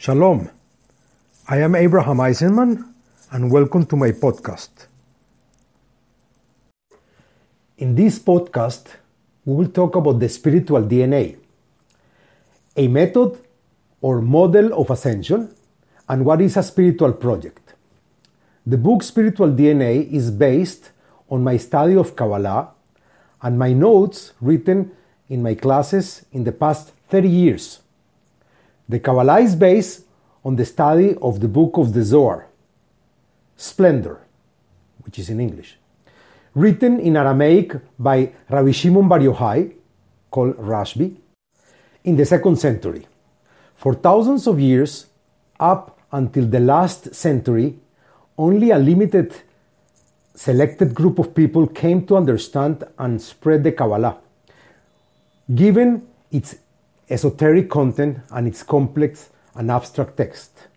Shalom. I am Abraham Eisenman, and welcome to my podcast. In this podcast, we will talk about the spiritual DNA, a method or model of ascension, and what is a spiritual project. The book Spiritual DNA is based on my study of Kabbalah and my notes written in my classes in the past 30 years. The Kabbalah is based on the study of the book of the Zohar, Splendor, which is in English, written in Aramaic by Rabbi Shimon Bar Yochai, called Rashbi, in the second century. For thousands of years, up until the last century, only a limited selected group of people came to understand and spread the Kabbalah. Given its esoteric content and its complex and abstract text.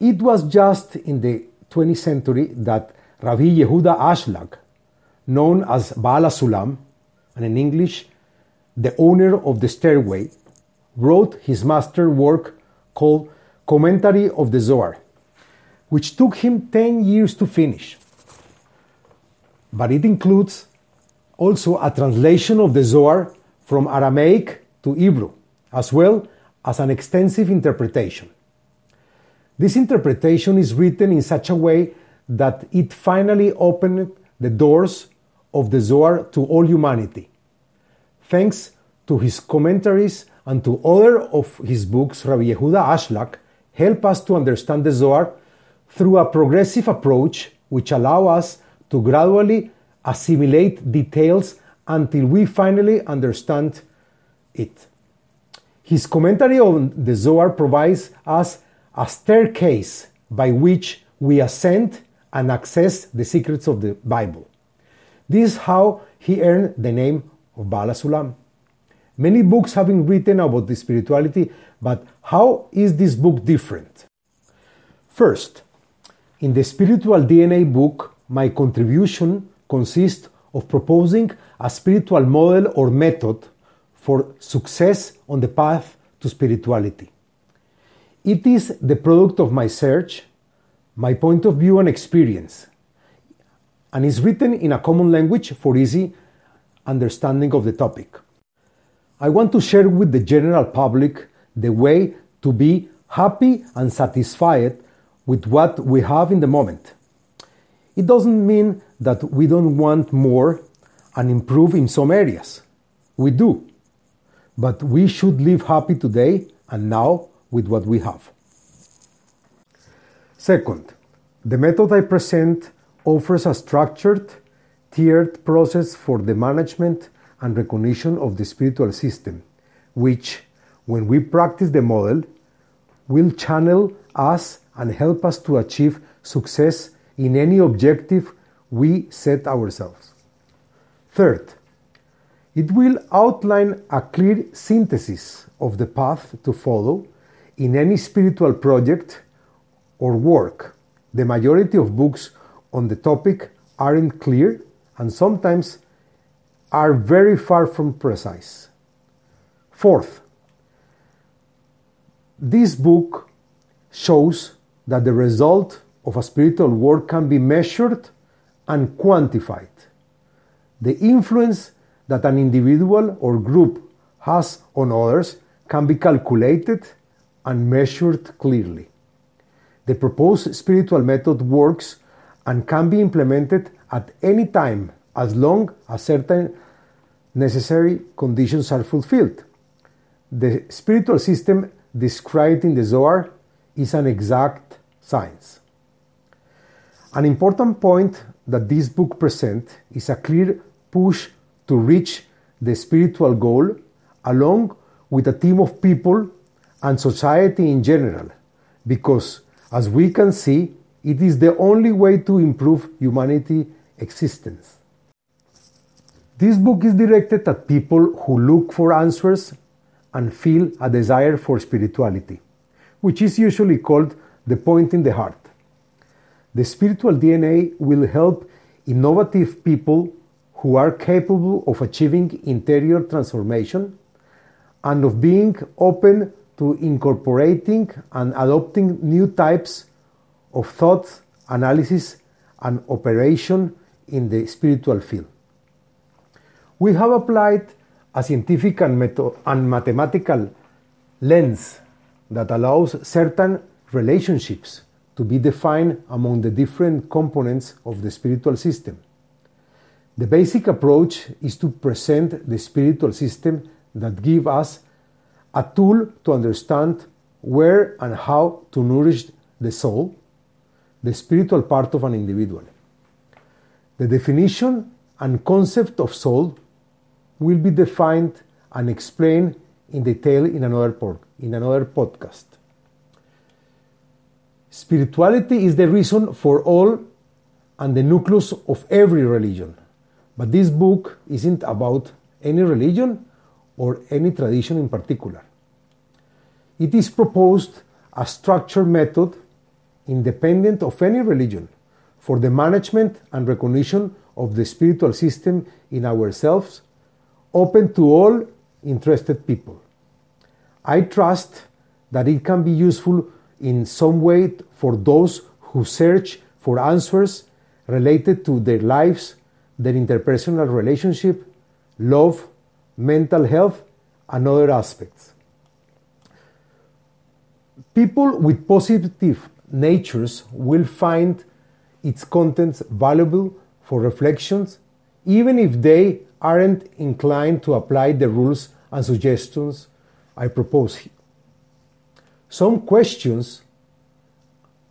It was just in the 20th century that Rabbi Yehuda Ashlag, known as Baal Sulam, and in English, the owner of the stairway, wrote his master work called Commentary of the Zohar, which took him 10 years to finish. But it includes also a translation of the Zohar from Aramaic to Hebrew, as well as an extensive interpretation. This interpretation is written in such a way that it finally opened the doors of the Zohar to all humanity. Thanks to his commentaries and to other of his books, Rabbi Yehuda Ashlag help us to understand the Zohar through a progressive approach which allow us to gradually assimilate details until we finally understand it. His commentary on the Zohar provides us a staircase by which we ascend and access the secrets of the Bible. This is how he earned the name of Baal Sulam. Many books have been written about the spirituality, but how is this book different? First, in the Spiritual DNA book, my contribution consists of proposing a spiritual model or method for success on the path to spirituality. It is the product of my search, my point of view, and experience, and is written in a common language for easy understanding of the topic. I want to share with the general public the way to be happy and satisfied with what we have in the moment. It doesn't mean that we don't want more and improve in some areas. We do but we should live happy today and now with what we have. Second, the method I present offers a structured, tiered process for the management and recognition of the spiritual system, which, when we practice the model, will channel us and help us to achieve success in any objective we set ourselves. Third, it will outline a clear synthesis of the path to follow in any spiritual project or work. The majority of books on the topic aren't clear and sometimes are very far from precise. Fourth, this book shows that the result of a spiritual work can be measured and quantified. The influence that an individual or group has on others can be calculated and measured clearly. The proposed spiritual method works and can be implemented at any time as long as certain necessary conditions are fulfilled. The spiritual system described in the Zohar is an exact science. An important point that this book presents is a clear push to reach the spiritual goal along with a team of people and society in general, because as we can see, it is the only way to improve humanity existence. This book is directed at people who look for answers and feel a desire for spirituality, which is usually called the point in the heart. The spiritual DNA will help innovative people who are capable of achieving interior transformation and of being open to incorporating and adopting new types of thought, analysis, and operation in the spiritual field. We have applied a scientific and, and mathematical lens that allows certain relationships to be defined among the different components of the spiritual system. The basic approach is to present the spiritual system that give us a tool to understand where and how to nourish the soul, the spiritual part of an individual. The definition and concept of soul will be defined and explained in detail in another, in another podcast. Spirituality is the reason for all and the nucleus of every religion. But this book isn't about any religion or any tradition in particular. It is proposed a structured method independent of any religion for the management and recognition of the spiritual system in ourselves, open to all interested people. I trust that it can be useful in some way for those who search for answers related to their lives, their interpersonal relationship, love, mental health, and other aspects. People with positive natures will find its contents valuable for reflections, even if they aren't inclined to apply the rules and suggestions I propose. Here. Some questions,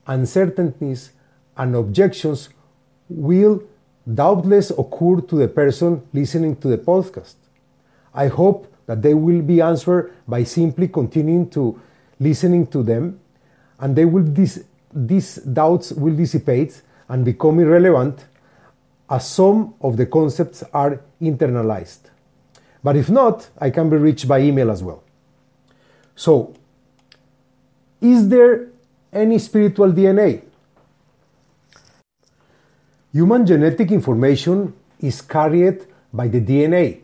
uncertainties, and objections will doubtless occur to the person listening to the podcast. I hope that they will be answered by simply continuing to listening to them, and they will dis- these doubts will dissipate and become irrelevant as some of the concepts are internalized. But if not, I can be reached by email as well. So, is there any spiritual DNA? Human genetic information is carried by the DNA,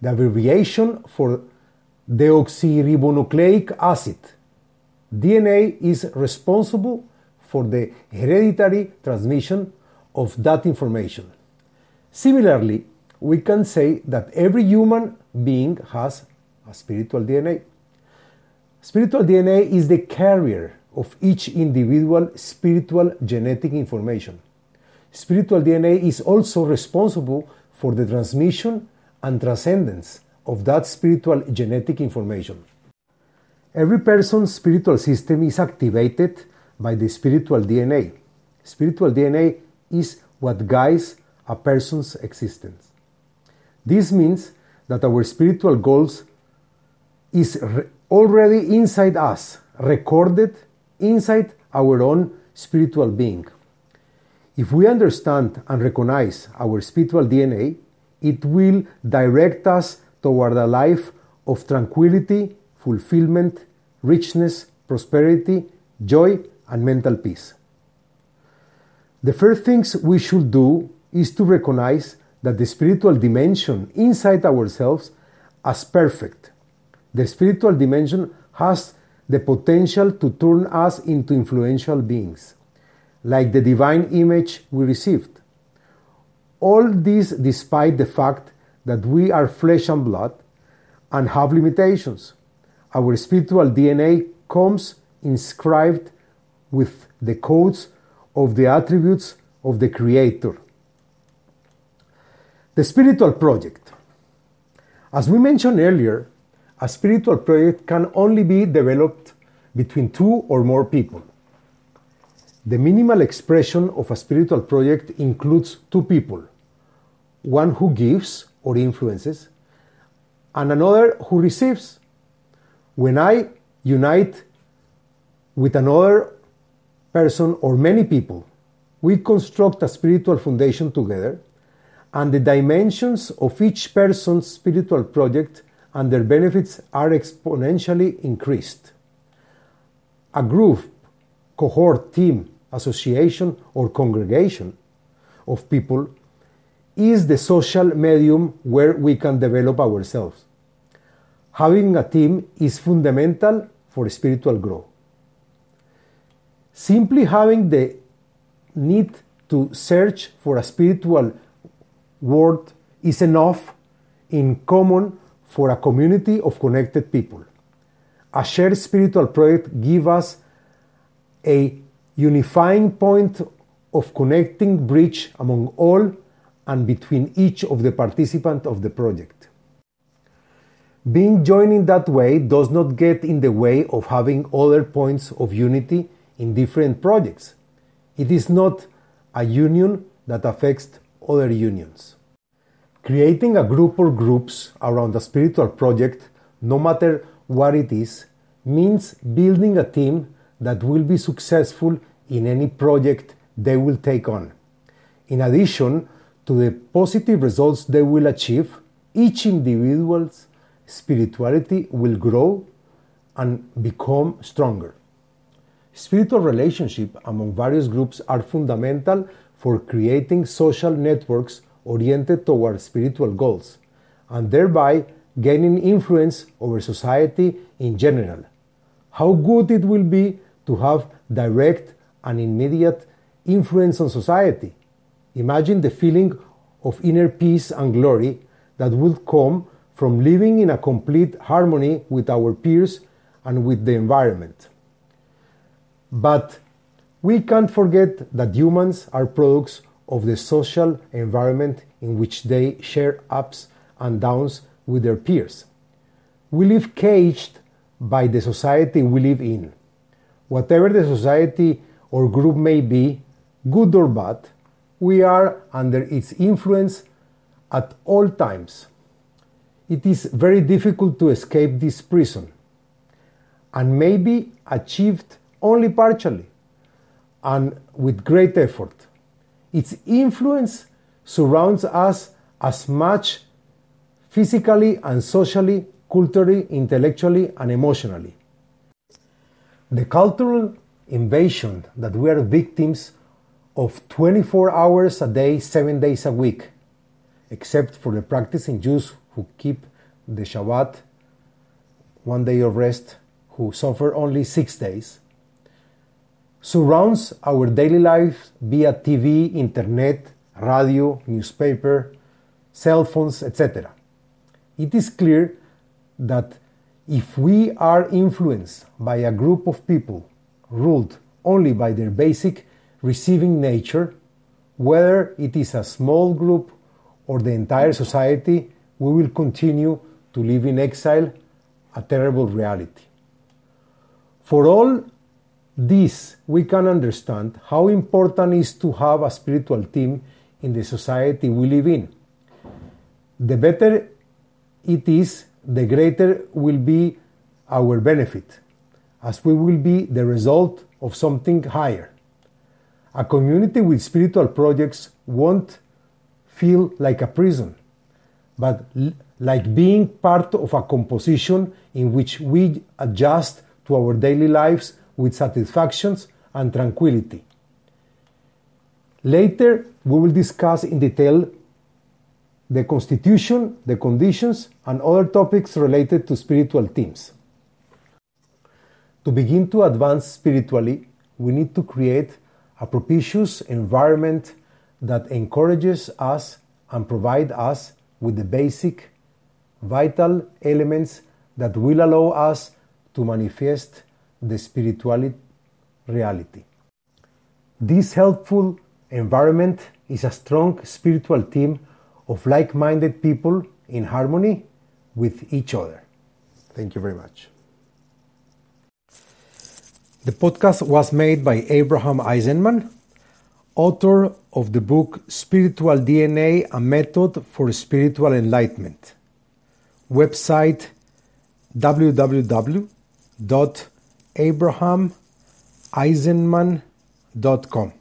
the abbreviation for deoxyribonucleic acid. DNA is responsible for the hereditary transmission of that information. Similarly, we can say that every human being has a spiritual DNA. Spiritual DNA is the carrier of each individual spiritual genetic information. Spiritual DNA is also responsible for the transmission and transcendence of that spiritual genetic information. Every person's spiritual system is activated by the spiritual DNA. Spiritual DNA is what guides a person's existence. This means that our spiritual goals is re- already inside us, recorded inside our own spiritual being. If we understand and recognize our spiritual DNA, it will direct us toward a life of tranquility, fulfillment, richness, prosperity, joy, and mental peace. The first things we should do is to recognize that the spiritual dimension inside ourselves as perfect. The spiritual dimension has the potential to turn us into influential beings, like the divine image we received. All this despite the fact that we are flesh and blood and have limitations. Our spiritual DNA comes inscribed with the codes of the attributes of the Creator. The spiritual project. As we mentioned earlier, a spiritual project can only be developed between two or more people. The minimal expression of a spiritual project includes two people one who gives or influences, and another who receives. When I unite with another person or many people, we construct a spiritual foundation together, and the dimensions of each person's spiritual project and their benefits are exponentially increased. A group, cohort, team, association, or congregation of people is the social medium where we can develop ourselves. having a team is fundamental for spiritual growth. Simply having the need to search for a spiritual world is enough in common for a community of connected people. A shared spiritual project gives us a unifying point of connecting bridge among all and between each of the participants of the project. Being joined in that way does not get in the way of having other points of unity in different projects. It is not a union that affects other unions. Creating a group or groups around a spiritual project, no matter what it is, means building a team that will be successful in any project they will take on. In addition to the positive results they will achieve, each individual's spirituality will grow and become stronger. Spiritual relationships among various groups are fundamental for creating social networks oriented toward spiritual goals and thereby gaining influence over society in general. How good it will be to have direct and immediate influence on society. Imagine the feeling of inner peace and glory that would come from living in a complete harmony with our peers and with the environment. But we can't forget that humans are products of the social environment in which they share ups and downs with their peers. We live caged by the society we live in. Whatever the society or group may be, good or bad, we are under its influence at all times. It is very difficult to escape this prison and may be achieved only partially and with great effort. Its influence surrounds us as much physically and socially, culturally, intellectually, and emotionally. The cultural invasion that we are victims of 24 hours a day, 7 days a week, except for the practicing Jews who keep the Shabbat, one day of rest, who suffer only six days surrounds our daily lives via TV, internet, radio, newspaper, cell phones, etc. It is clear that if we are influenced by a group of people ruled only by their basic receiving nature, whether it is a small group or the entire society, we will continue to live in exile, a terrible reality. For all this, we can understand how important it is to have a spiritual team in the society we live in. The better it is, the greater will be our benefit, as we will be the result of something higher. A community with spiritual projects won't feel like a prison, but like being part of a composition in which we adjust to our daily lives with satisfactions and tranquility. Later, we will discuss in detail the constitution, the conditions, and other topics related to spiritual themes. To begin to advance spiritually, we need to create a propitious environment that encourages us and provide us with the basic vital elements that will allow us to manifest the spirituality reality. This helpful environment is a strong spiritual team of like minded people in harmony with each other. Thank you very much. The podcast was made by Abraham Eisenman, author of the book Spiritual DNA A Method for Spiritual Enlightenment. Website www abrahameisenman.com